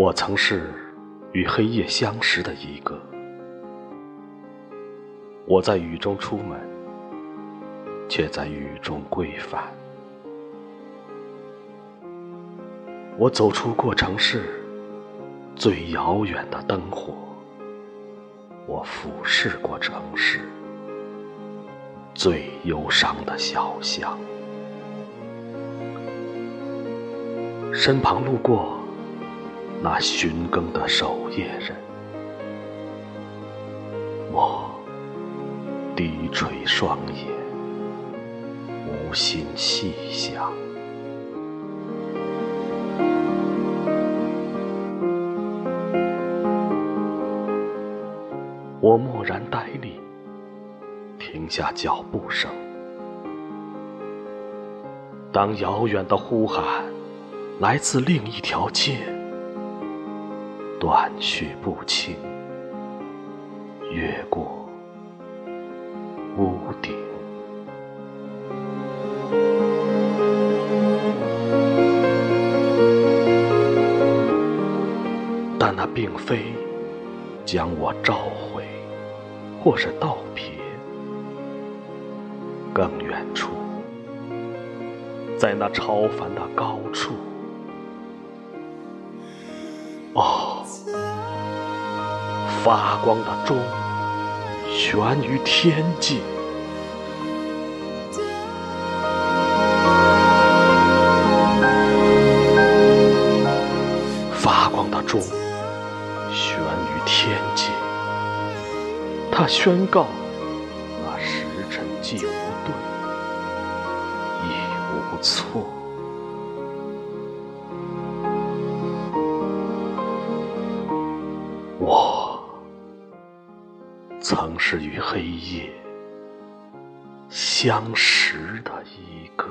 我曾是与黑夜相识的一个。我在雨中出门，却在雨中归返。我走出过城市最遥远的灯火，我俯视过城市最忧伤的小巷，身旁路过。那寻更的守夜人，我低垂双眼，无心细想。我默然呆立，停下脚步声。当遥远的呼喊来自另一条街。断续不清，越过屋顶，但那并非将我召回，或是道别。更远处，在那超凡的高处。发光的钟悬于天际，发光的钟悬于天际，它宣告那时辰既无对，亦无错。我曾是与黑夜相识的一个。